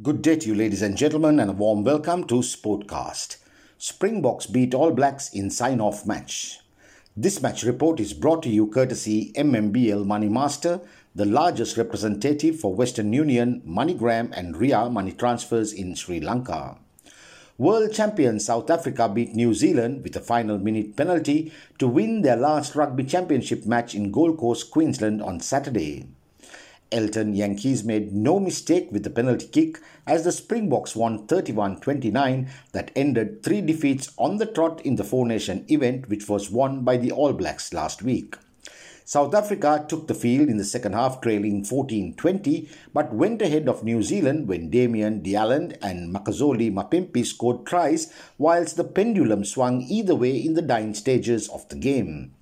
Good day to you, ladies and gentlemen, and a warm welcome to Sportcast. Springboks beat All Blacks in sign off match. This match report is brought to you courtesy MMBL Money Master, the largest representative for Western Union, MoneyGram, and RIA money transfers in Sri Lanka. World champion South Africa beat New Zealand with a final minute penalty to win their last rugby championship match in Gold Coast, Queensland on Saturday. Elton Jantjies made no mistake with the penalty kick as the Springboks won 31 29 that ended three defeats on the trot in the Four Nation event, which was won by the All Blacks last week. South Africa took the field in the second half, trailing 14 20, but went ahead of New Zealand when Damian de Allende and Makazole Mapimpi scored tries, whilst the pendulum swung either way in the dying stages of the game.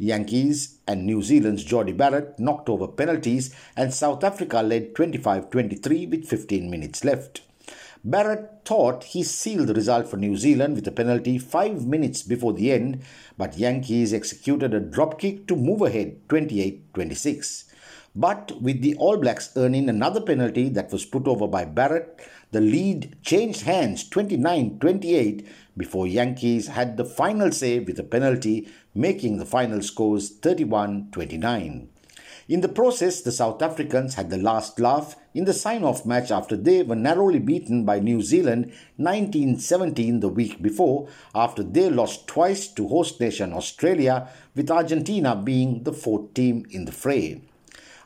Jantjies and New Zealand's Jordie Barrett knocked over penalties and South Africa led 25-23 with 15 minutes left. Barrett thought he sealed the result for New Zealand with a penalty 5 minutes before the end, but Jantjies executed a drop kick to move ahead 28-26. But with the All Blacks earning another penalty that was put over by Barrett, the lead changed hands 29 28 before Jantjies had the final say with a penalty, making the final scores 31 29. In the process, the South Africans had the last laugh in the sign off match after they were narrowly beaten by New Zealand 1917 the week before, after they lost twice to host nation Australia, with Argentina being the fourth team in the fray.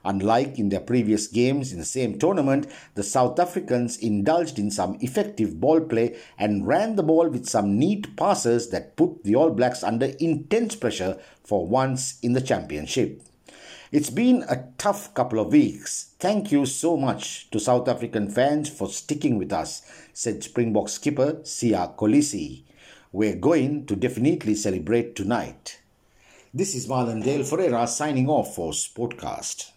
Unlike in their previous games in the same tournament, the South Africans indulged in some effective ball play and ran the ball with some neat passes that put the All Blacks under intense pressure for once in the championship. It's been a tough couple of weeks. Thank you so much to South African fans for sticking with us, said Springbok skipper Siya Kolisi. We're going to definitely celebrate tonight. This is Marlon Dale Ferreira signing off for Sportcast.